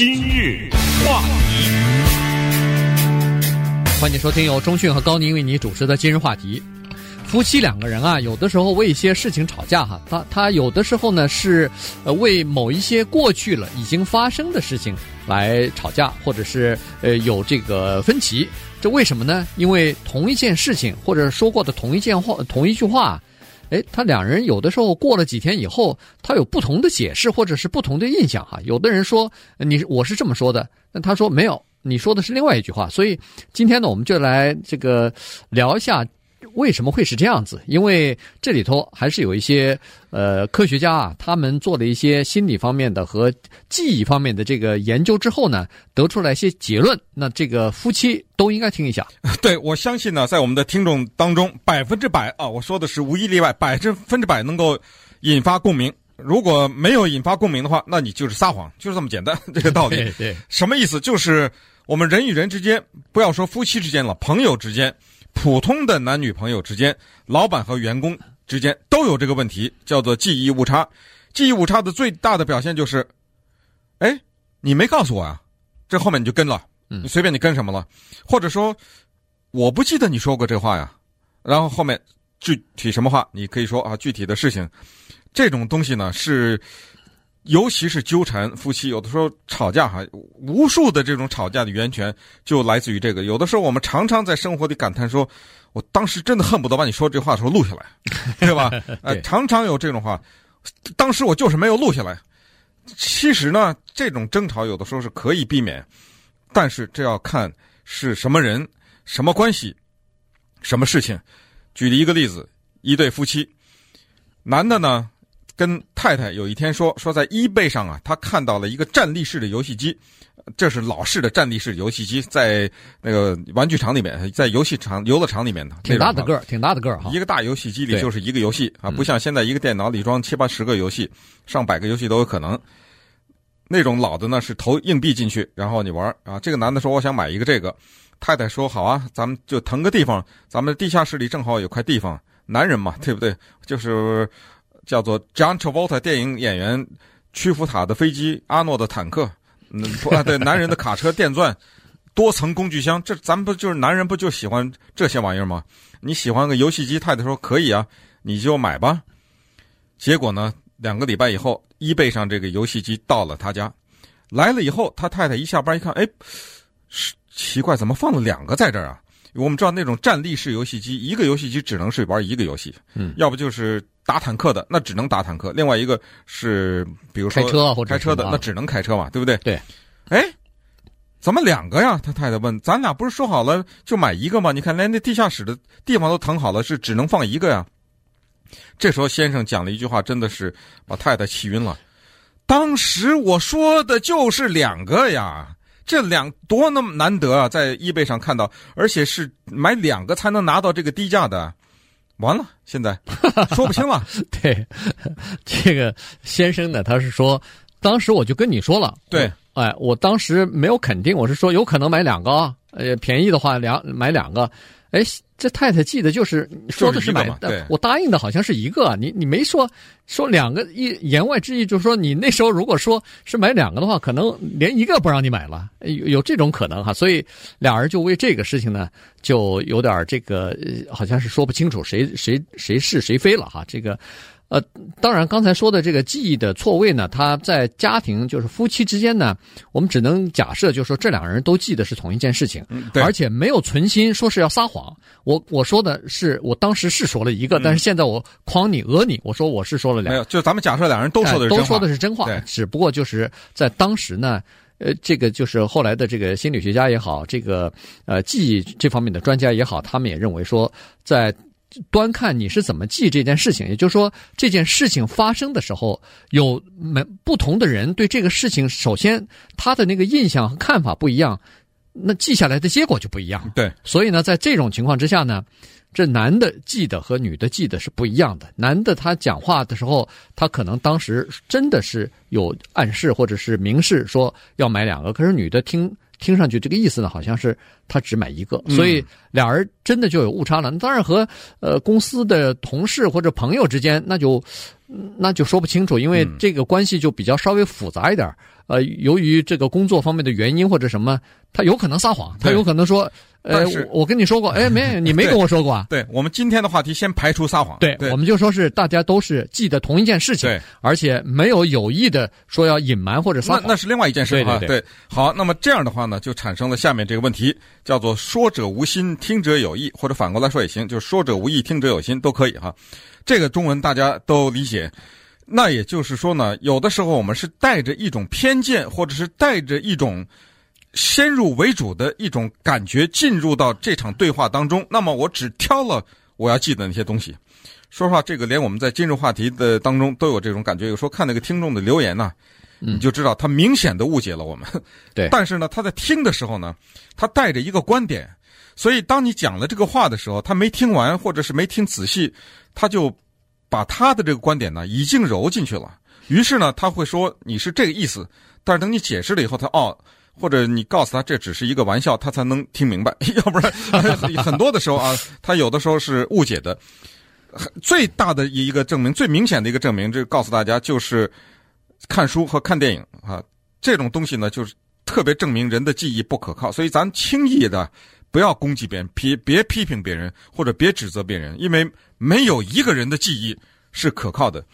今日话题，欢迎收听由中讯和高宁为你主持的今日话题。夫妻两个人啊，有的时候为一些事情吵架哈，他他有的时候呢是呃为某一些过去了已经发生的事情来吵架，或者是呃有这个分歧。这为什么呢？因为同一件事情或者说过的同一件话、同一句话。哎，他两人有的时候过了几天以后，他有不同的解释或者是不同的印象哈。有的人说你我是这么说的，那他说没有，你说的是另外一句话。所以今天呢，我们就来这个聊一下。为什么会是这样子？因为这里头还是有一些呃科学家啊，他们做了一些心理方面的和记忆方面的这个研究之后呢，得出来一些结论。那这个夫妻都应该听一下。对，我相信呢，在我们的听众当中，百分之百啊，我说的是无一例外，百分之百能够引发共鸣。如果没有引发共鸣的话，那你就是撒谎，就是这么简单，这个道理。对对，什么意思？就是我们人与人之间，不要说夫妻之间了，朋友之间。普通的男女朋友之间，老板和员工之间都有这个问题，叫做记忆误差。记忆误差的最大的表现就是，哎，你没告诉我啊，这后面你就跟了，你随便你跟什么了，或者说我不记得你说过这话呀，然后后面具体什么话你可以说啊，具体的事情，这种东西呢是。尤其是纠缠夫妻，有的时候吵架哈，无数的这种吵架的源泉就来自于这个。有的时候我们常常在生活里感叹说：“我当时真的恨不得把你说这话的时候录下来，对吧？”呃，常常有这种话，当时我就是没有录下来。其实呢，这种争吵有的时候是可以避免，但是这要看是什么人、什么关系、什么事情。举例一个例子，一对夫妻，男的呢。跟太太有一天说说在 eBay 上啊，他看到了一个站立式的游戏机，这是老式的站立式游戏机，在那个玩具厂里面，在游戏场游乐场里面的，挺大的个儿，挺大的个儿哈。一个大游戏机里就是一个游戏啊，不像现在一个电脑里装七八十个游戏，上百个游戏都有可能。那种老的呢是投硬币进去，然后你玩啊。这个男的说我想买一个这个，太太说好啊，咱们就腾个地方，咱们地下室里正好有块地方，男人嘛，对不对？就是。叫做 John Travolta 电影演员屈服塔的飞机，阿诺的坦克，嗯，不啊，对，男人的卡车电钻，多层工具箱，这咱们不就是男人不就喜欢这些玩意儿吗？你喜欢个游戏机，太太说可以啊，你就买吧。结果呢，两个礼拜以后，eBay 上这个游戏机到了他家，来了以后，他太太一下班一看，哎，奇怪，怎么放了两个在这儿啊？我们知道那种站立式游戏机，一个游戏机只能是玩一个游戏，嗯，要不就是。打坦克的那只能打坦克，另外一个是比如说开车或者开车的那只能开车嘛，对不对？对。哎，怎么两个呀？他太太问：“咱俩不是说好了就买一个吗？你看连那地下室的地方都腾好了，是只能放一个呀？”这时候先生讲了一句话，真的是把太太气晕了。当时我说的就是两个呀，这两多那么难得啊，在 eBay 上看到，而且是买两个才能拿到这个低价的。完了，现在 说不清了。对，这个先生呢，他是说，当时我就跟你说了，对，哎，我当时没有肯定，我是说有可能买两个，呃，便宜的话两买两个。哎，这太太记得就是说的是买的，我答应的好像是一个，你你没说说两个，一言外之意就是说你那时候如果说是买两个的话，可能连一个不让你买了，有有这种可能哈，所以俩人就为这个事情呢，就有点这个好像是说不清楚谁谁谁是谁非了哈，这个。呃，当然，刚才说的这个记忆的错位呢，他在家庭就是夫妻之间呢，我们只能假设，就是说这两个人都记得是同一件事情，而且没有存心说是要撒谎。我我说的是，我当时是说了一个，嗯，但是现在我诓你讹你，我说我是说了两个，没有，就咱们假设两人都说的是真话，都说的是真话，只不过就是在当时呢，呃，这个就是后来的这个心理学家也好，这个呃记忆这方面的专家也好，他们也认为说在。端看你是怎么记这件事情，也就是说，这件事情发生的时候，有没不同的人对这个事情，首先他的那个印象和看法不一样，那记下来的结果就不一样。对，所以呢，在这种情况之下呢，这男的记得和女的记得是不一样的。男的他讲话的时候，他可能当时真的是有暗示或者是明示说要买两个，可是女的听。听上去这个意思呢，好像是他只买一个，嗯、所以俩人真的就有误差了。当然和呃公司的同事或者朋友之间，那就那就说不清楚，因为这个关系就比较稍微复杂一点。呃，由于这个工作方面的原因或者什么，他有可能撒谎，他有可能说。呃，我跟你说过，哎，没，你没跟我说过啊。对，对我们今天的话题，先排除撒谎。对，对我们就说是大家都是记得同一件事情，对，而且没有有意的说要隐瞒或者撒谎。那那是另外一件事啊。对对，对，好，那么这样的话呢，就产生了下面这个问题，叫做“说者无心，听者有意”，或者反过来说也行，就是“说者无意，听者有心”都可以哈。这个中文大家都理解。那也就是说呢，有的时候我们是带着一种偏见，或者是带着一种。先入为主的一种感觉进入到这场对话当中，那么我只挑了我要记得那些东西。说实话，这个连我们在今日话题的当中都有这种感觉。有时候看那个听众的留言呢，你就知道他明显的误解了我们。对，但是呢，他在听的时候呢，他带着一个观点，所以当你讲了这个话的时候，他没听完或者是没听仔细，他就把他的这个观点呢已经揉进去了。于是呢，他会说你是这个意思，但是等你解释了以后，他哦。或者你告诉他这只是一个玩笑，他才能听明白。要不然，很多的时候啊，他有的时候是误解的。最大的一个证明，最明显的一个证明，这告诉大家就是看书和看电影啊，这种东西呢，就是特别证明人的记忆不可靠。所以咱轻易的不要攻击别人，批别批评别人，或者别指责别人，因为没有一个人的记忆是可靠的。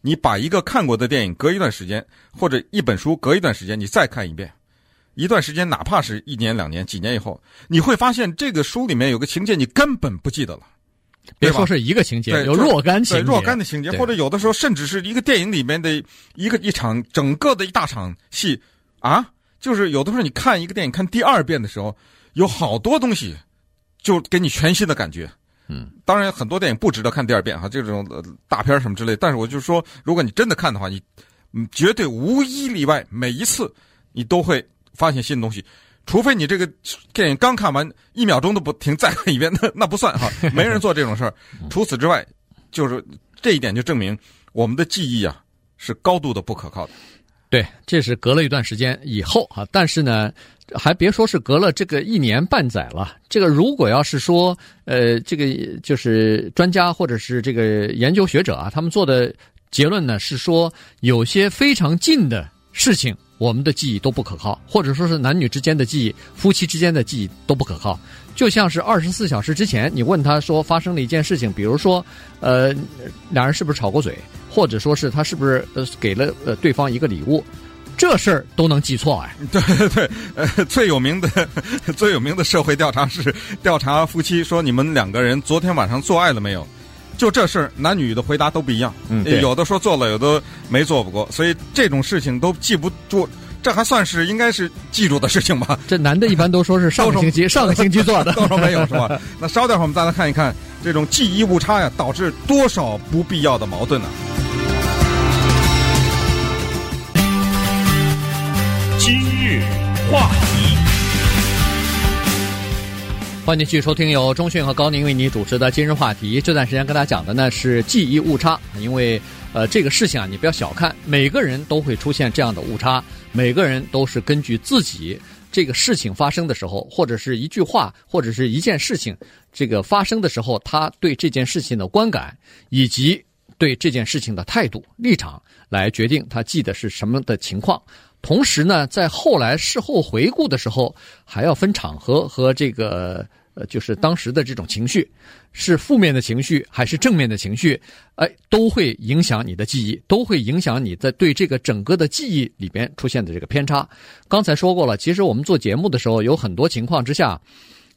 你把一个看过的电影隔一段时间，或者一本书隔一段时间，你再看一遍。一段时间，哪怕是一年、两年、几年以后，你会发现这个书里面有个情节，你根本不记得了。别说是一个情节，有若干情节，若干的情节，或者有的时候甚至是一个电影里面的一个一场整个的一大场戏啊，就是有的时候你看一个电影看第二遍的时候，有好多东西就给你全新的感觉。嗯，当然很多电影不值得看第二遍哈，这种大片什么之类。但是我就说，如果你真的看的话，你嗯绝对无一例外，每一次你都会。发现新东西，除非你这个电影刚看完一秒钟都不停，再看一遍，那那不算哈，没人做这种事儿。除此之外，就是这一点就证明我们的记忆啊是高度的不可靠的。对，这是隔了一段时间以后啊，但是呢，还别说是隔了这个一年半载了。这个如果要是说，呃，这个就是专家或者是这个研究学者啊，他们做的结论呢是说，有些非常近的事情。我们的记忆都不可靠，或者说是男女之间的记忆、夫妻之间的记忆都不可靠。就像是二十四小时之前，你问他说发生了一件事情，比如说，呃，两人是不是吵过嘴，或者说是他是不是呃给了呃对方一个礼物，这事儿都能记错哎。对对对，呃，最有名的 最有名的社会调查是调查夫妻说，你们两个人昨天晚上做爱了没有？就这事儿，男女的回答都不一样。嗯，有的说做了，有的没做过，所以这种事情都记不住。这还算是应该是记住的事情吧？这男的一般都说是上个星期上个星期做的，都说没有是吧？那稍等会儿我们再来看一看这种记忆误差呀，导致多少不必要的矛盾呢？今日话题。欢迎继续收听由中讯和高宁为你主持的今日话题。这段时间跟大家讲的呢是记忆误差，因为呃这个事情啊，你不要小看，每个人都会出现这样的误差，每个人都是根据自己这个事情发生的时候，或者是一句话，或者是一件事情这个发生的时候，他对这件事情的观感以及对这件事情的态度立场来决定他记得是什么的情况。同时呢，在后来事后回顾的时候，还要分场合和这个呃，就是当时的这种情绪，是负面的情绪还是正面的情绪，哎，都会影响你的记忆，都会影响你在对这个整个的记忆里边出现的这个偏差。刚才说过了，其实我们做节目的时候，有很多情况之下。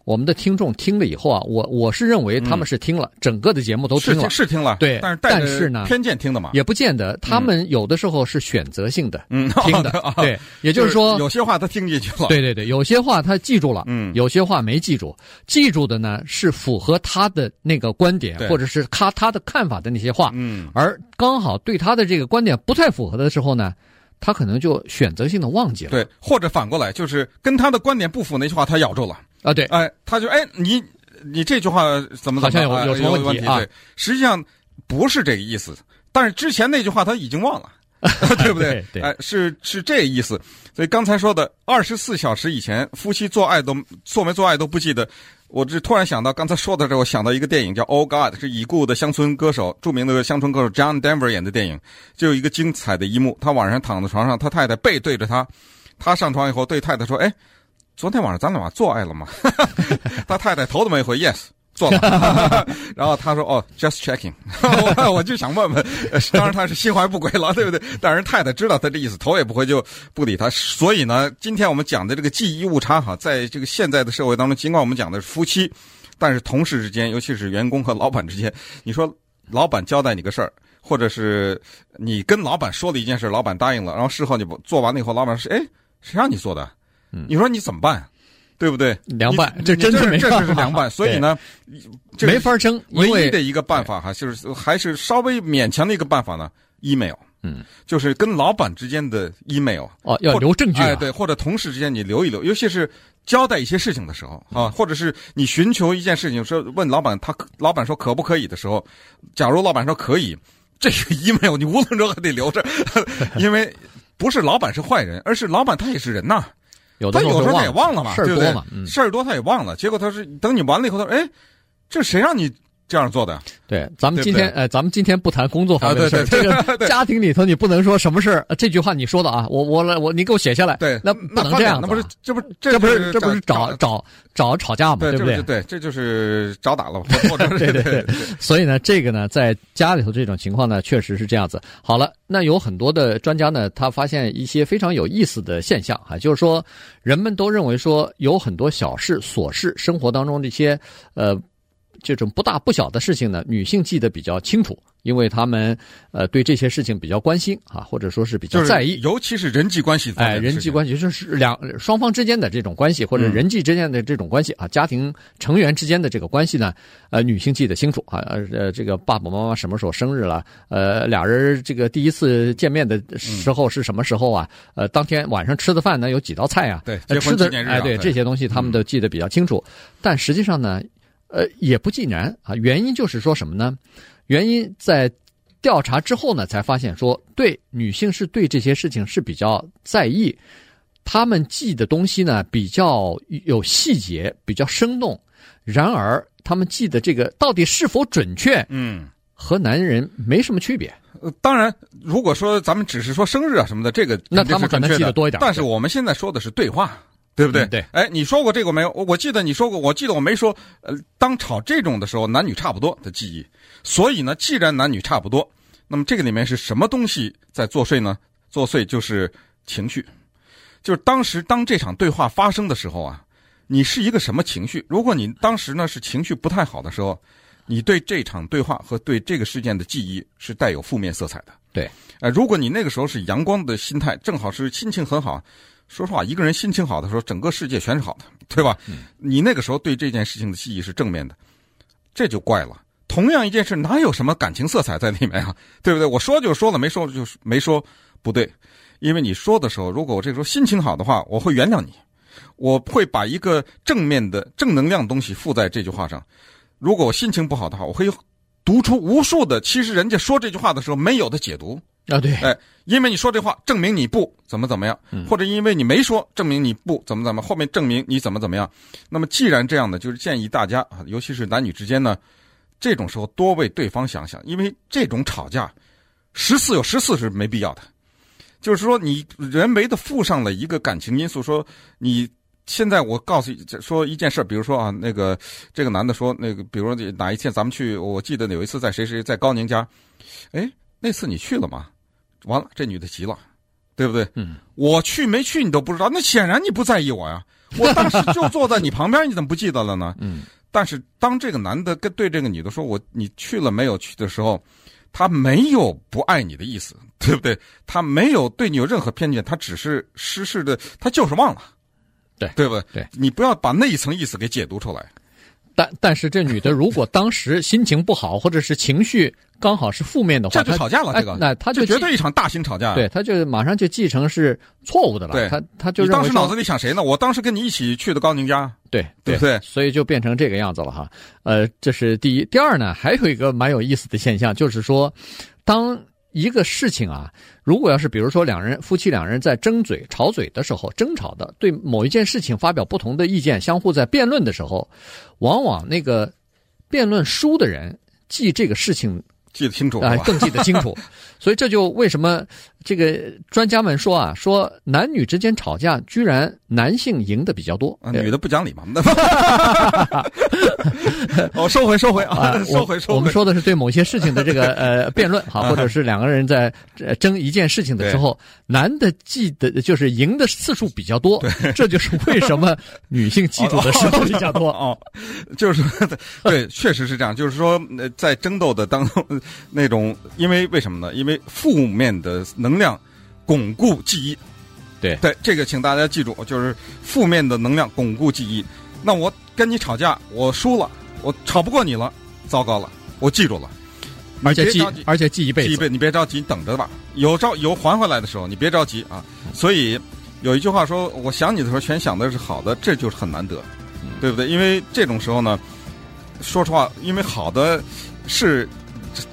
我们的听众听了以后啊，我我是认为他们是听了、嗯、整个的节目都听了，是，是听了，对，但是但是呢，偏见听的嘛，也不见得。他们有的时候是选择性的嗯 听的，嗯、对，也就是说就是有些话他听进去了，对对对，有些话他记住了，嗯，有些话没记住，记住的呢是符合他的那个观点或者是他他的看法的那些话，嗯，而刚好对他的这个观点不太符合的时候呢，他可能就选择性的忘记了，对，或者反过来就是跟他的观点不符那句话他咬住了。啊，对，哎，他就哎，你你这句话怎么怎么好像有有什么问题，啊？对，实际上不是这个意思，但是之前那句话他已经忘了，对不对？对，哎，是是这意思。所以刚才说的二十四小时以前夫妻做爱都做没做爱都不记得，我这突然想到刚才说的时候，我想到一个电影叫《Oh God》，是已故的乡村歌手，著名的乡村歌手 John Denver 演的电影，就有一个精彩的一幕，他晚上躺在床上，他太太背对着他，他上床以后对太太说：“哎，昨天晚上咱俩做爱了吗？” 他太太头都没回，Yes。做了，然后他说：“哦，just checking。我”我就想问问，当然他是心怀不轨了，对不对？但是太太知道他这意思，头也不回就不理他。所以呢，今天我们讲的这个记忆误差哈，在这个现在的社会当中，尽管我们讲的是夫妻，但是同事之间，尤其是员工和老板之间，你说老板交代你个事儿，或者是你跟老板说了一件事，老板答应了，然后事后你做完了以后，老板说：“哎，谁让你做的？”你说你怎么办？对不对？凉拌，这真的没办法，这是凉拌。所以呢，没法争。唯一的一个办法哈，就是还是稍微勉强的一个办法呢，email。嗯，就是跟老板之间的 email。哦，要留证据。哎，对，或者同事之间你留一留，尤其是交代一些事情的时候啊，或者是你寻求一件事情，说问老板，他老板说可不可以的时候，假如老板说可以，这个 email 你无论如何得留着，因为不是老板是坏人，而是老板他也是人呐。有的他有时候他也忘了嘛，事儿多嘛，事儿多他也忘了。结果他是等你完了以后，他说：“哎，这谁让你这样做的？”对，咱们今天呃，咱们今天不谈工作方面的事儿。这个家庭里头，你不能说什么事儿。这句话你说的啊，我我来我你给我写下来。对，那不能这样。那不是这不这不是这不是找找找吵架嘛？对不对？对，这就是找打了。对对对。所以呢，这个呢，在家里头这种情况呢，确实是这样子。好了。那有很多的专家呢，他发现一些非常有意思的现象啊，就是说，人们都认为说有很多小事、琐事，生活当中这些呃这种不大不小的事情呢，女性记得比较清楚。因为他们呃对这些事情比较关心啊，或者说是比较在意，尤其是人际关系。哎，人际关系就是两双方之间的这种关系，或者人际之间的这种关系啊，家庭成员之间的这个关系呢，呃，女性记得清楚啊，呃，这个爸爸妈妈什么时候生日了？呃，俩人这个第一次见面的时候是什么时候啊？呃，当天晚上吃的饭呢有几道菜啊？对，吃的哎，对这些东西他们都记得比较清楚。但实际上呢，呃，也不尽然啊。原因就是说什么呢？原因在调查之后呢，才发现说，对女性是对这些事情是比较在意，她们记的东西呢比较有细节，比较生动。然而，她们记的这个到底是否准确？嗯，和男人没什么区别。呃，当然，如果说咱们只是说生日啊什么的，这个那他们可能记得多一点。但是我们现在说的是对话。对不对？嗯、对，哎，你说过这个没有？我我记得你说过，我记得我没说。呃，当吵这种的时候，男女差不多的记忆。所以呢，既然男女差不多，那么这个里面是什么东西在作祟呢？作祟就是情绪，就是当时当这场对话发生的时候啊，你是一个什么情绪？如果你当时呢是情绪不太好的时候，你对这场对话和对这个事件的记忆是带有负面色彩的。对，呃，如果你那个时候是阳光的心态，正好是心情很好。说实话，一个人心情好的时候，整个世界全是好的，对吧？嗯、你那个时候对这件事情的记忆是正面的，这就怪了。同样一件事，哪有什么感情色彩在里面啊？对不对？我说就说了，没说就没说，不对。因为你说的时候，如果我这时候心情好的话，我会原谅你，我会把一个正面的正能量东西附在这句话上。如果我心情不好的话，我会读出无数的其实人家说这句话的时候没有的解读。啊，对，哎，因为你说这话，证明你不怎么怎么样，或者因为你没说，证明你不怎么怎么，后面证明你怎么怎么样。那么既然这样呢，就是建议大家啊，尤其是男女之间呢，这种时候多为对方想想，因为这种吵架，十次有十次是没必要的。就是说，你人为的附上了一个感情因素，说你现在我告诉你说一件事，比如说啊，那个这个男的说，那个比如说哪一天咱们去，我记得有一次在谁谁在高宁家，哎，那次你去了吗？完了，这女的急了，对不对？嗯，我去没去你都不知道，那显然你不在意我呀。我当时就坐在你旁边，你怎么不记得了呢？嗯。但是当这个男的跟对这个女的说“我你去了没有去”的时候，他没有不爱你的意思，对不对？他没有对你有任何偏见，他只是失事的，他就是忘了，对对不对？对，你不要把那一层意思给解读出来。但但是这女的如果当时心情不好，或者是情绪刚好是负面的话，这就吵架了。这个，那他就绝对一场大型吵架。对，他就马上就继承是错误的了。对，他他就你当时脑子里想谁呢？我当时跟你一起去的高宁家。对对对，所以就变成这个样子了哈。呃，这是第一。第二呢，还有一个蛮有意思的现象，就是说，当一个事情啊，如果要是比如说两人夫妻两人在争嘴、吵嘴的时候，争吵的对某一件事情发表不同的意见，相互在辩论的时候，往往那个辩论输的人记这个事情。记得清楚啊，更记得清楚，所以这就为什么这个专家们说啊，说男女之间吵架，居然男性赢的比较多，啊、女的不讲理嘛？我 收回，收回啊，收回，收回。我们说的是对某些事情的这个 呃辩论，哈，或者是两个人在争一件事情的时候，男的记得就是赢的次数比较多，这就是为什么女性记住的时候比较多 哦，就是对，确实是这样，就是说在争斗的当中。那种，因为为什么呢？因为负面的能量巩固记忆，对对，这个请大家记住，就是负面的能量巩固记忆。那我跟你吵架，我输了，我吵不过你了，糟糕了，我记住了，而且记，而且记一辈子，记一辈，你别着急，等着吧，有招有还回来的时候，你别着急啊。所以有一句话说，我想你的时候，全想的是好的，这就是很难得，对不对？因为这种时候呢，说实话，因为好的是。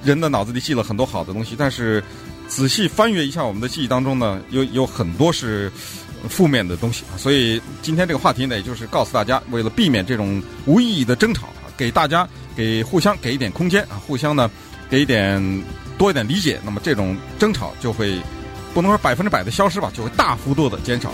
人的脑子里记了很多好的东西，但是仔细翻阅一下我们的记忆当中呢，有有很多是负面的东西啊。所以今天这个话题呢，也就是告诉大家，为了避免这种无意义的争吵啊，给大家给互相给一点空间啊，互相呢给一点多一点理解，那么这种争吵就会不能说百分之百的消失吧，就会大幅度的减少。